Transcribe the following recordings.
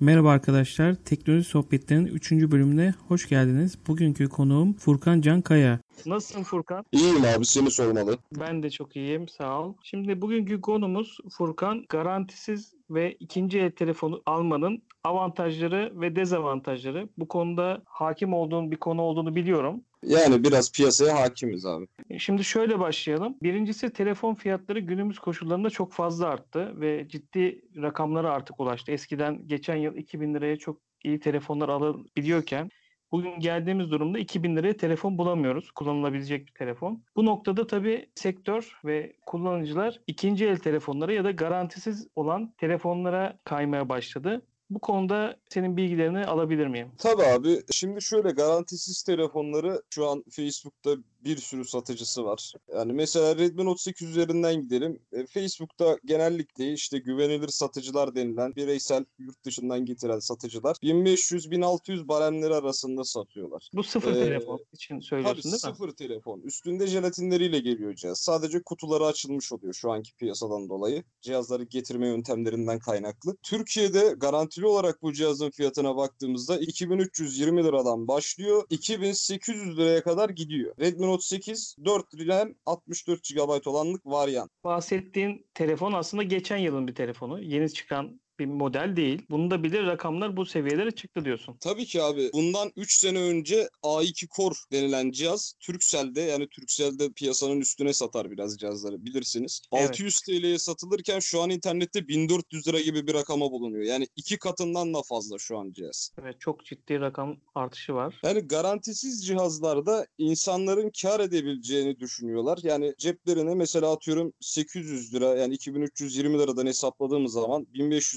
Merhaba arkadaşlar, Teknoloji Sohbetleri'nin 3. bölümüne hoş geldiniz. Bugünkü konuğum Furkan Cankaya. Nasılsın Furkan? İyiyim abi seni sormalı. Ben de çok iyiyim sağ ol. Şimdi bugünkü konumuz Furkan garantisiz ve ikinci el telefonu almanın avantajları ve dezavantajları. Bu konuda hakim olduğun bir konu olduğunu biliyorum. Yani biraz piyasaya hakimiz abi. Şimdi şöyle başlayalım. Birincisi telefon fiyatları günümüz koşullarında çok fazla arttı ve ciddi rakamlara artık ulaştı. Eskiden geçen yıl 2000 liraya çok iyi telefonlar alabiliyorken Bugün geldiğimiz durumda 2000 liraya telefon bulamıyoruz. Kullanılabilecek bir telefon. Bu noktada tabii sektör ve kullanıcılar ikinci el telefonlara ya da garantisiz olan telefonlara kaymaya başladı. Bu konuda senin bilgilerini alabilir miyim? Tabii abi. Şimdi şöyle garantisiz telefonları şu an Facebook'ta bir sürü satıcısı var. Yani mesela Redmi Note 8 üzerinden gidelim. E, Facebook'ta genellikle işte güvenilir satıcılar denilen bireysel yurt dışından getiren satıcılar 1500-1600 baremleri arasında satıyorlar. Bu sıfır Ee, telefon için söylüyorsun Tabii değil mi? sıfır telefon. Üstünde jelatinleriyle geliyor cihaz. Sadece kutuları açılmış oluyor şu anki piyasadan dolayı. Cihazları getirme yöntemlerinden kaynaklı. Türkiye'de garantili olarak bu cihazın fiyatına baktığımızda 2320 liradan başlıyor. 2800 liraya kadar gidiyor. Redmi Note 8 4 RAM 64 GB olanlık varyant. Bahsettiğin telefon aslında geçen yılın bir telefonu. Yeni çıkan bir model değil. Bunu da bilir rakamlar bu seviyelere çıktı diyorsun. Tabii ki abi. Bundan 3 sene önce A2 Core denilen cihaz Turkcell'de yani Turkcell'de piyasanın üstüne satar biraz cihazları bilirsiniz. Evet. 600 TL'ye satılırken şu an internette 1400 lira gibi bir rakama bulunuyor. Yani iki katından da fazla şu an cihaz. Evet çok ciddi rakam artışı var. Yani garantisiz cihazlarda insanların kar edebileceğini düşünüyorlar. Yani ceplerine mesela atıyorum 800 lira yani 2320 liradan hesapladığımız zaman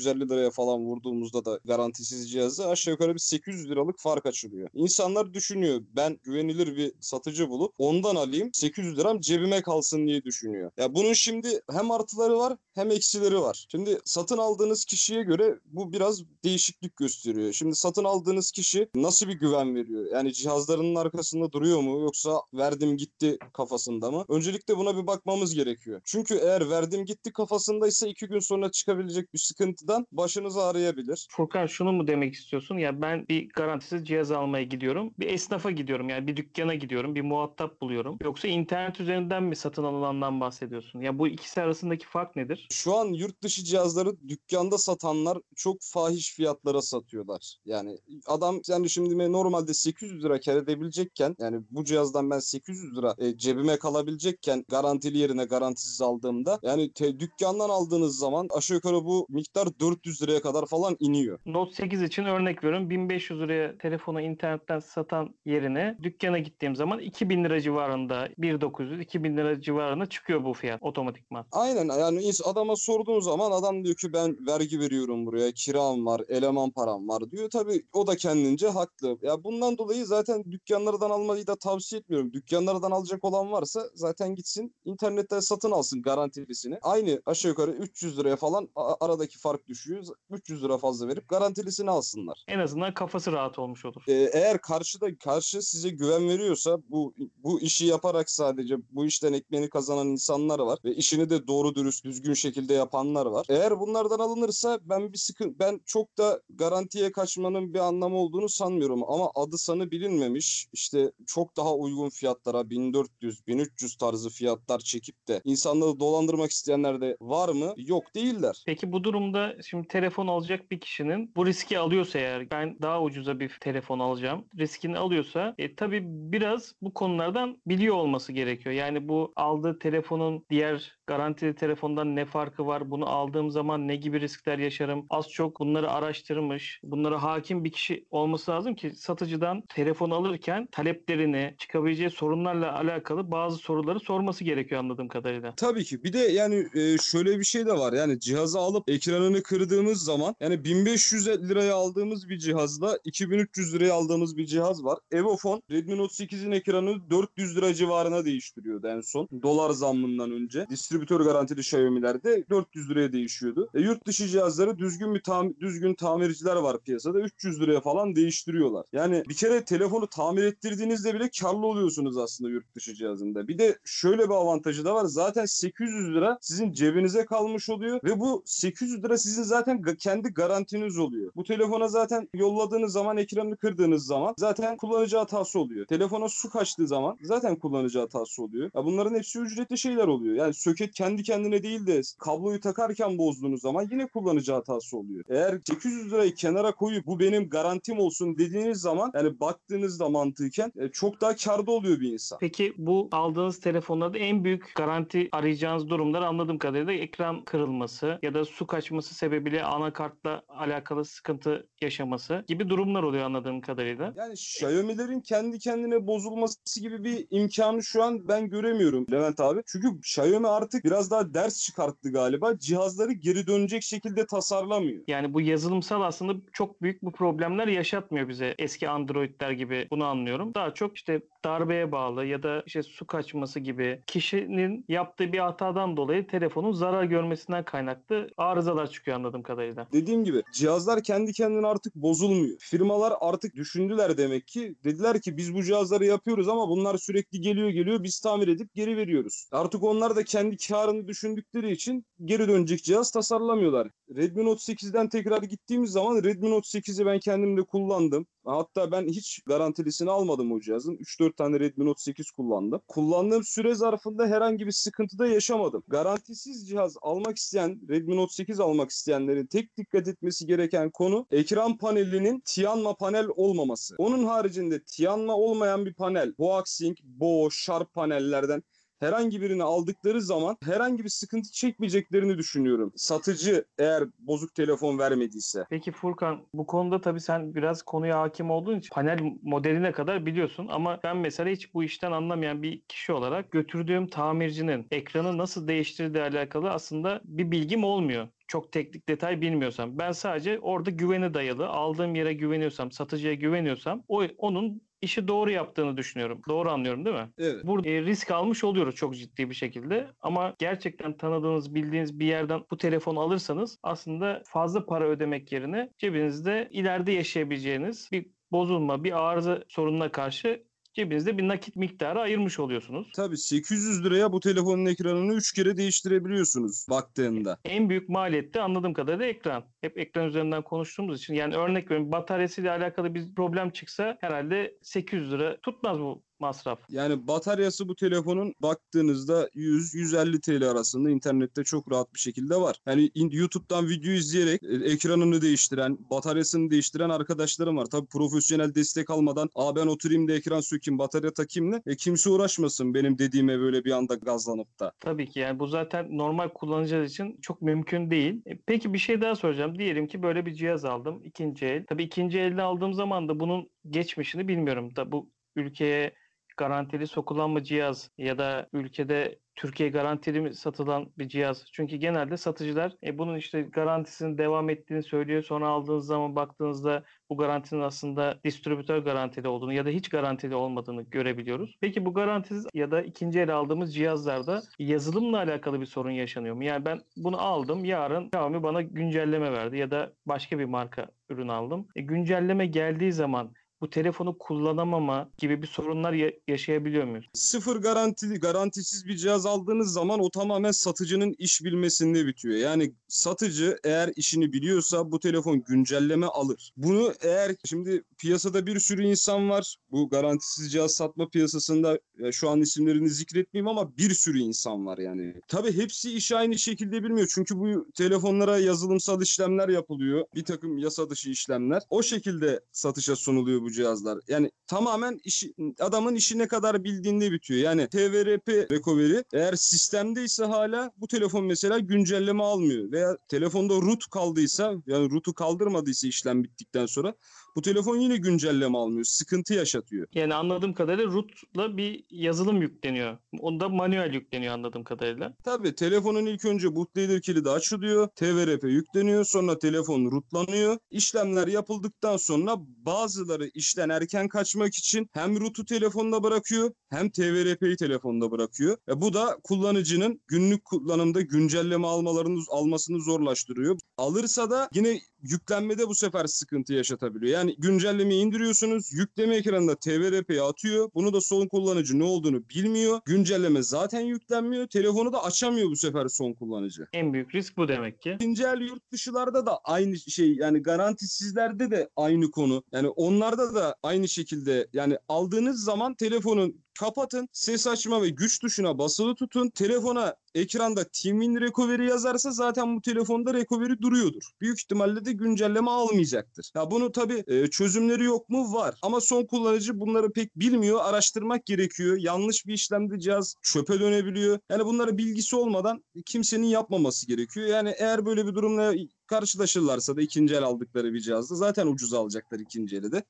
1550 liraya falan vurduğumuzda da garantisiz cihazı aşağı yukarı bir 800 liralık fark açılıyor. İnsanlar düşünüyor ben güvenilir bir satıcı bulup ondan alayım 800 liram cebime kalsın diye düşünüyor. Ya bunun şimdi hem artıları var hem eksileri var. Şimdi satın aldığınız kişiye göre bu biraz değişiklik gösteriyor. Şimdi satın aldığınız kişi nasıl bir güven veriyor? Yani cihazlarının arkasında duruyor mu yoksa verdim gitti kafasında mı? Öncelikle buna bir bakmamız gerekiyor. Çünkü eğer verdim gitti kafasındaysa iki gün sonra çıkabilecek bir sıkıntıdan başınızı arayabilir. Furkan şunu mu demek istiyorsun? Ya ben bir garantisiz cihaz almaya gidiyorum. Bir esnafa gidiyorum yani bir dükkana gidiyorum. Bir muhatap buluyorum. Yoksa internet üzerinden mi satın alılandan bahsediyorsun? Ya bu ikisi arasındaki fark nedir? Şu an yurt dışı cihazları dükkanda satanlar çok fahiş fiyatlara satıyorlar. Yani adam yani şimdi normalde 800 lira kar edebilecekken yani bu cihazdan ben 800 lira e, cebime kalabilecekken garantili yerine garantisiz aldığımda yani te, dükkandan aldığınız zaman aşağı yukarı bu miktar 400 liraya kadar falan iniyor. Note 8 için örnek veriyorum. 1500 liraya telefonu internetten satan yerine dükkana gittiğim zaman 2000 lira civarında 1900 2000 lira civarında çıkıyor bu fiyat otomatikman. Aynen yani ins- adama sorduğun zaman adam diyor ki ben vergi veriyorum buraya, kiram var, eleman param var diyor. Tabii o da kendince haklı. Ya bundan dolayı zaten dükkanlardan almayı da tavsiye etmiyorum. Dükkanlardan alacak olan varsa zaten gitsin internetten satın alsın garantilisini. Aynı aşağı yukarı 300 liraya falan aradaki fark düşüyor. 300 lira fazla verip garantilisini alsınlar. En azından kafası rahat olmuş olur. Ee, eğer karşıda karşı size güven veriyorsa bu bu işi yaparak sadece bu işten ekmeğini kazanan insanlar var ve işini de doğru dürüst düzgün şekilde yapanlar var. Eğer bunlardan alınırsa ben bir sıkın ben çok da garantiye kaçmanın bir anlamı olduğunu sanmıyorum ama adı sanı bilinmemiş işte çok daha uygun fiyatlara 1400 1300 tarzı fiyatlar çekip de insanları dolandırmak isteyenler de var mı? Yok değiller. Peki bu durumda şimdi telefon alacak bir kişinin bu riski alıyorsa eğer ben daha ucuza bir telefon alacağım riskini alıyorsa e, tabii biraz bu konulardan biliyor olması gerekiyor. Yani bu aldığı telefonun diğer garantili telefondan ne farkı var? Bunu aldığım zaman ne gibi riskler yaşarım? Az çok bunları araştırmış, bunlara hakim bir kişi olması lazım ki satıcıdan telefon alırken taleplerini, çıkabileceği sorunlarla alakalı bazı soruları sorması gerekiyor anladığım kadarıyla. Tabii ki. Bir de yani e, şöyle bir şey de var. Yani cihazı alıp ekranını kırdığımız zaman yani 1500 liraya aldığımız bir cihazla 2300 liraya aldığımız bir cihaz var. Evofon Redmi Note 8'in ekranını 400 lira civarına değiştiriyordu en son. Dolar zammından önce. Distribütör garantili Xiaomi'ler yerde 400 liraya değişiyordu. E, yurt dışı cihazları düzgün bir tam, düzgün tamirciler var piyasada 300 liraya falan değiştiriyorlar. Yani bir kere telefonu tamir ettirdiğinizde bile karlı oluyorsunuz aslında yurt dışı cihazında. Bir de şöyle bir avantajı da var. Zaten 800 lira sizin cebinize kalmış oluyor ve bu 800 lira sizin zaten kendi garantiniz oluyor. Bu telefona zaten yolladığınız zaman ekranını kırdığınız zaman zaten kullanıcı hatası oluyor. Telefona su kaçtığı zaman zaten kullanıcı hatası oluyor. Ya bunların hepsi ücretli şeyler oluyor. Yani söket kendi kendine değil de kabloyu takarken bozduğunuz zaman yine kullanıcı hatası oluyor. Eğer 800 lirayı kenara koyup bu benim garantim olsun dediğiniz zaman yani baktığınızda mantıken e, çok daha karda oluyor bir insan. Peki bu aldığınız telefonlarda en büyük garanti arayacağınız durumlar anladığım kadarıyla ekran kırılması ya da su kaçması sebebiyle anakartla alakalı sıkıntı yaşaması gibi durumlar oluyor anladığım kadarıyla. Yani Xiaomi'lerin kendi kendine bozulması gibi bir imkanı şu an ben göremiyorum Levent abi. Çünkü Xiaomi artık biraz daha ders çıkarttı galiba. Cihazları geri dönecek şekilde tasarlamıyor. Yani bu yazılımsal aslında çok büyük bu problemler yaşatmıyor bize eski Android'ler gibi bunu anlıyorum. Daha çok işte darbeye bağlı ya da işte su kaçması gibi kişinin yaptığı bir hatadan dolayı telefonun zarar görmesinden kaynaklı arızalar çıkıyor anladığım kadarıyla. Dediğim gibi cihazlar kendi kendine artık bozulmuyor. Firmalar artık düşündüler demek ki. Dediler ki biz bu cihazları yapıyoruz ama bunlar sürekli geliyor geliyor biz tamir edip geri veriyoruz. Artık onlar da kendi karını düşündükleri için geri dönecek cihaz tasarlamıyorlar. Redmi Note 8'den tekrar gittiğimiz zaman Redmi Note 8'i ben kendim de kullandım. Hatta ben hiç garantilisini almadım o cihazın. 3-4 tane Redmi Note 8 kullandım. Kullandığım süre zarfında herhangi bir sıkıntı da yaşamadım. Garantisiz cihaz almak isteyen, Redmi Note 8 almak isteyenlerin tek dikkat etmesi gereken konu ekran panelinin Tianma panel olmaması. Onun haricinde Tianma olmayan bir panel, Boaxing, Bo, Sharp panellerden herhangi birini aldıkları zaman herhangi bir sıkıntı çekmeyeceklerini düşünüyorum. Satıcı eğer bozuk telefon vermediyse. Peki Furkan bu konuda tabii sen biraz konuya hakim olduğun için panel modeline kadar biliyorsun ama ben mesela hiç bu işten anlamayan bir kişi olarak götürdüğüm tamircinin ekranı nasıl değiştirdiği alakalı aslında bir bilgim olmuyor çok teknik detay bilmiyorsam. Ben sadece orada güvene dayalı, aldığım yere güveniyorsam, satıcıya güveniyorsam o onun işi doğru yaptığını düşünüyorum. Doğru anlıyorum değil mi? Evet. Burada e, risk almış oluyoruz çok ciddi bir şekilde. Ama gerçekten tanıdığınız, bildiğiniz bir yerden bu telefonu alırsanız aslında fazla para ödemek yerine cebinizde ileride yaşayabileceğiniz bir bozulma, bir arıza sorununa karşı cebinizde bir nakit miktarı ayırmış oluyorsunuz. Tabii 800 liraya bu telefonun ekranını 3 kere değiştirebiliyorsunuz baktığında. En büyük maliyette anladığım kadarıyla ekran. Hep ekran üzerinden konuştuğumuz için yani örnek veriyorum bataryasıyla alakalı bir problem çıksa herhalde 800 lira tutmaz bu masraf. Yani bataryası bu telefonun baktığınızda 100-150 TL arasında internette çok rahat bir şekilde var. Yani YouTube'dan video izleyerek e, ekranını değiştiren, bataryasını değiştiren arkadaşlarım var. Tabii profesyonel destek almadan Aa ben oturayım da ekran sökeyim, batarya takayım da e, kimse uğraşmasın benim dediğime böyle bir anda gazlanıp da. Tabii ki yani bu zaten normal kullanıcılar için çok mümkün değil. E, peki bir şey daha soracağım. Diyelim ki böyle bir cihaz aldım ikinci el. Tabii ikinci elde aldığım zaman da bunun geçmişini bilmiyorum. Da bu ülkeye garantili sokulan mı cihaz ya da ülkede Türkiye garantili mi satılan bir cihaz? Çünkü genelde satıcılar e, bunun işte garantisinin devam ettiğini söylüyor. Sonra aldığınız zaman baktığınızda bu garantinin aslında distribütör garantili olduğunu ya da hiç garantili olmadığını görebiliyoruz. Peki bu garantisiz ya da ikinci el aldığımız cihazlarda yazılımla alakalı bir sorun yaşanıyor mu? Yani ben bunu aldım yarın Xiaomi bana güncelleme verdi ya da başka bir marka ürün aldım. E, güncelleme geldiği zaman bu telefonu kullanamama gibi bir sorunlar ya- yaşayabiliyor muyuz? Sıfır garantili, garantisiz bir cihaz aldığınız zaman o tamamen satıcının iş bilmesinde bitiyor. Yani satıcı eğer işini biliyorsa bu telefon güncelleme alır. Bunu eğer şimdi piyasada bir sürü insan var. Bu garantisiz cihaz satma piyasasında ya şu an isimlerini zikretmeyeyim ama bir sürü insan var yani. Tabii hepsi işi aynı şekilde bilmiyor. Çünkü bu telefonlara yazılımsal işlemler yapılıyor. Bir takım yasa dışı işlemler. O şekilde satışa sunuluyor bu cihazlar. Yani tamamen işi, adamın işi ne kadar bildiğinde bitiyor. Yani TVRP recovery eğer sistemdeyse hala bu telefon mesela güncelleme almıyor. Veya telefonda root kaldıysa yani root'u kaldırmadıysa işlem bittikten sonra bu telefon yine güncelleme almıyor. Sıkıntı yaşatıyor. Yani anladığım kadarıyla root'la bir yazılım yükleniyor. Onda manuel yükleniyor anladığım kadarıyla. Tabii telefonun ilk önce bootloader kilidi açılıyor. TVRP yükleniyor. Sonra telefon rootlanıyor. İşlemler yapıldıktan sonra bazıları işten erken kaçmak için hem rutu telefonda bırakıyor hem TVRP'yi telefonda bırakıyor. E, bu da kullanıcının günlük kullanımda güncelleme almalarını almasını zorlaştırıyor. Alırsa da yine yüklenmede bu sefer sıkıntı yaşatabiliyor. Yani güncellemeyi indiriyorsunuz, yükleme ekranında TVRP'yi atıyor. Bunu da son kullanıcı ne olduğunu bilmiyor. Güncelleme zaten yüklenmiyor. Telefonu da açamıyor bu sefer son kullanıcı. En büyük risk bu demek ki. İkinci el yurt dışılarda da aynı şey yani garantisizlerde de aynı konu. Yani onlarda da aynı şekilde yani aldığınız zaman telefonun kapatın, ses açma ve güç tuşuna basılı tutun. Telefona ekranda Teamwin Recovery yazarsa zaten bu telefonda recovery duruyordur. Büyük ihtimalle de güncelleme almayacaktır. Ya bunu tabii e, çözümleri yok mu? Var. Ama son kullanıcı bunları pek bilmiyor. Araştırmak gerekiyor. Yanlış bir işlemde cihaz çöpe dönebiliyor. Yani bunlara bilgisi olmadan kimsenin yapmaması gerekiyor. Yani eğer böyle bir durumla karşılaşırlarsa da ikinci el aldıkları bir cihazda zaten ucuz alacaklar ikinci eli de.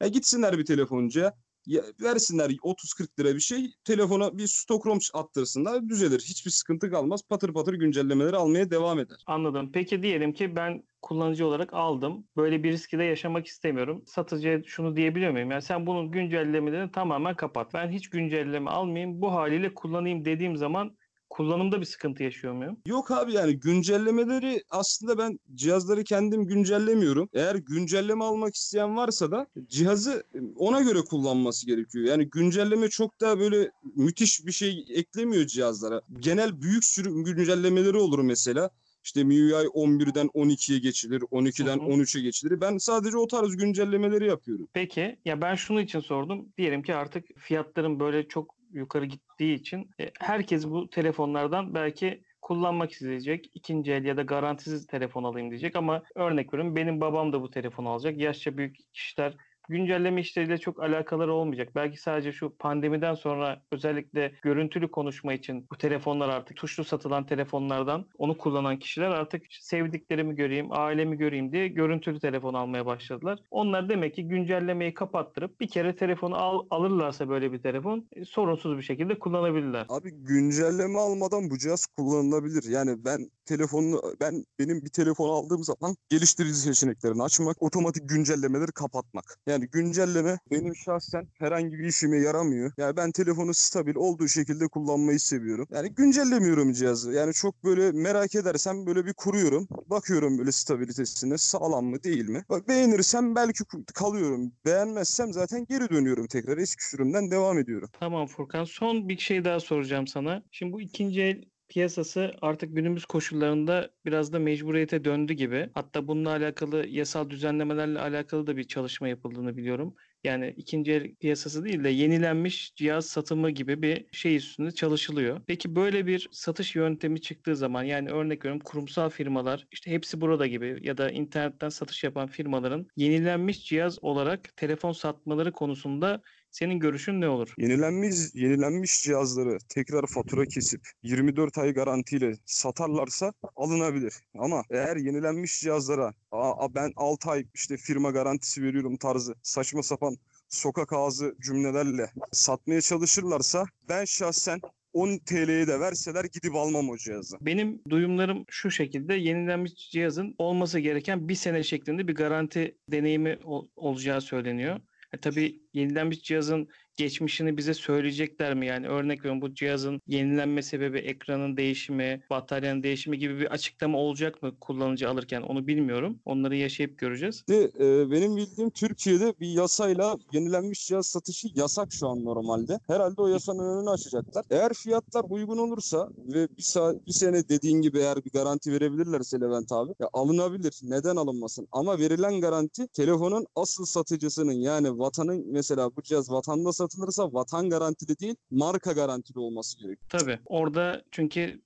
Ya gitsinler bir telefoncuya ya versinler 30-40 lira bir şey telefona bir stok rom attırsınlar düzelir. Hiçbir sıkıntı kalmaz. Patır patır güncellemeleri almaya devam eder. Anladım. Peki diyelim ki ben kullanıcı olarak aldım. Böyle bir riski de yaşamak istemiyorum. Satıcıya şunu diyebiliyor muyum? Yani sen bunun güncellemelerini tamamen kapat. Ben hiç güncelleme almayayım. Bu haliyle kullanayım dediğim zaman kullanımda bir sıkıntı yaşıyor muyum? Yok abi yani güncellemeleri aslında ben cihazları kendim güncellemiyorum. Eğer güncelleme almak isteyen varsa da cihazı ona göre kullanması gerekiyor. Yani güncelleme çok da böyle müthiş bir şey eklemiyor cihazlara. Genel büyük sürüm güncellemeleri olur mesela. İşte MIUI 11'den 12'ye geçilir, 12'den Hı hı. 13'e geçilir. Ben sadece o tarz güncellemeleri yapıyorum. Peki ya ben şunu için sordum. Diyelim ki artık fiyatların böyle çok yukarı gittiği için e, herkes bu telefonlardan belki kullanmak isteyecek. ikinci el ya da garantisiz telefon alayım diyecek ama örnek veriyorum benim babam da bu telefonu alacak. Yaşça büyük kişiler güncelleme işleriyle çok alakaları olmayacak. Belki sadece şu pandemiden sonra özellikle görüntülü konuşma için bu telefonlar artık tuşlu satılan telefonlardan onu kullanan kişiler artık sevdiklerimi göreyim, ailemi göreyim diye görüntülü telefon almaya başladılar. Onlar demek ki güncellemeyi kapattırıp bir kere telefonu al, alırlarsa böyle bir telefon e, sorunsuz bir şekilde kullanabilirler. Abi güncelleme almadan bu cihaz kullanılabilir. Yani ben telefonunu ben benim bir telefon aldığım zaman geliştirici seçeneklerini açmak, otomatik güncellemeleri kapatmak. Yani güncelleme benim şahsen herhangi bir işime yaramıyor. Yani ben telefonu stabil olduğu şekilde kullanmayı seviyorum. Yani güncellemiyorum cihazı. Yani çok böyle merak edersem böyle bir kuruyorum. Bakıyorum böyle stabilitesine sağlam mı değil mi? Bak beğenirsem belki kalıyorum. Beğenmezsem zaten geri dönüyorum tekrar eski sürümden devam ediyorum. Tamam Furkan. Son bir şey daha soracağım sana. Şimdi bu ikinci el piyasası artık günümüz koşullarında biraz da mecburiyete döndü gibi. Hatta bununla alakalı yasal düzenlemelerle alakalı da bir çalışma yapıldığını biliyorum. Yani ikinci el piyasası değil de yenilenmiş cihaz satımı gibi bir şey üstünde çalışılıyor. Peki böyle bir satış yöntemi çıktığı zaman yani örnek veriyorum kurumsal firmalar işte hepsi burada gibi ya da internetten satış yapan firmaların yenilenmiş cihaz olarak telefon satmaları konusunda senin görüşün ne olur? Yenilenmiş yenilenmiş cihazları tekrar fatura kesip 24 ay garantiyle satarlarsa alınabilir. Ama eğer yenilenmiş cihazlara "Aa, ben 6 ay işte firma garantisi veriyorum tarzı saçma sapan sokak ağzı cümlelerle satmaya çalışırlarsa ben şahsen 10 TL'ye de verseler gidip almam o cihazı. Benim duyumlarım şu şekilde yenilenmiş cihazın olması gereken bir sene şeklinde bir garanti deneyimi ol- olacağı söyleniyor. E, tabii yenilenmiş cihazın geçmişini bize söyleyecekler mi? Yani örnek veriyorum bu cihazın yenilenme sebebi ekranın değişimi, bataryanın değişimi gibi bir açıklama olacak mı kullanıcı alırken onu bilmiyorum. Onları yaşayıp göreceğiz. De, e, benim bildiğim Türkiye'de bir yasayla yenilenmiş cihaz satışı yasak şu an normalde. Herhalde o yasanın önünü açacaklar. Eğer fiyatlar uygun olursa ve bir, saat, bir sene dediğin gibi eğer bir garanti verebilirlerse Levent abi ya alınabilir. Neden alınmasın? Ama verilen garanti telefonun asıl satıcısının yani vatanın mesela bu cihaz vatanda satılırsa vatan garantili değil marka garantili olması gerekiyor. Tabii. Orada çünkü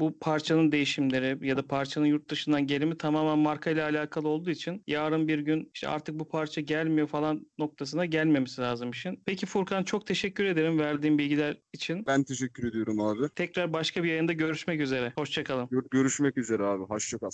bu parçanın değişimleri ya da parçanın yurt dışından gelimi tamamen marka ile alakalı olduğu için yarın bir gün işte artık bu parça gelmiyor falan noktasına gelmemesi lazım işin. Peki Furkan çok teşekkür ederim verdiğin bilgiler için. Ben teşekkür ediyorum abi. Tekrar başka bir yayında görüşmek üzere. Hoşçakalın. Gör- görüşmek üzere abi. Hoşça kal.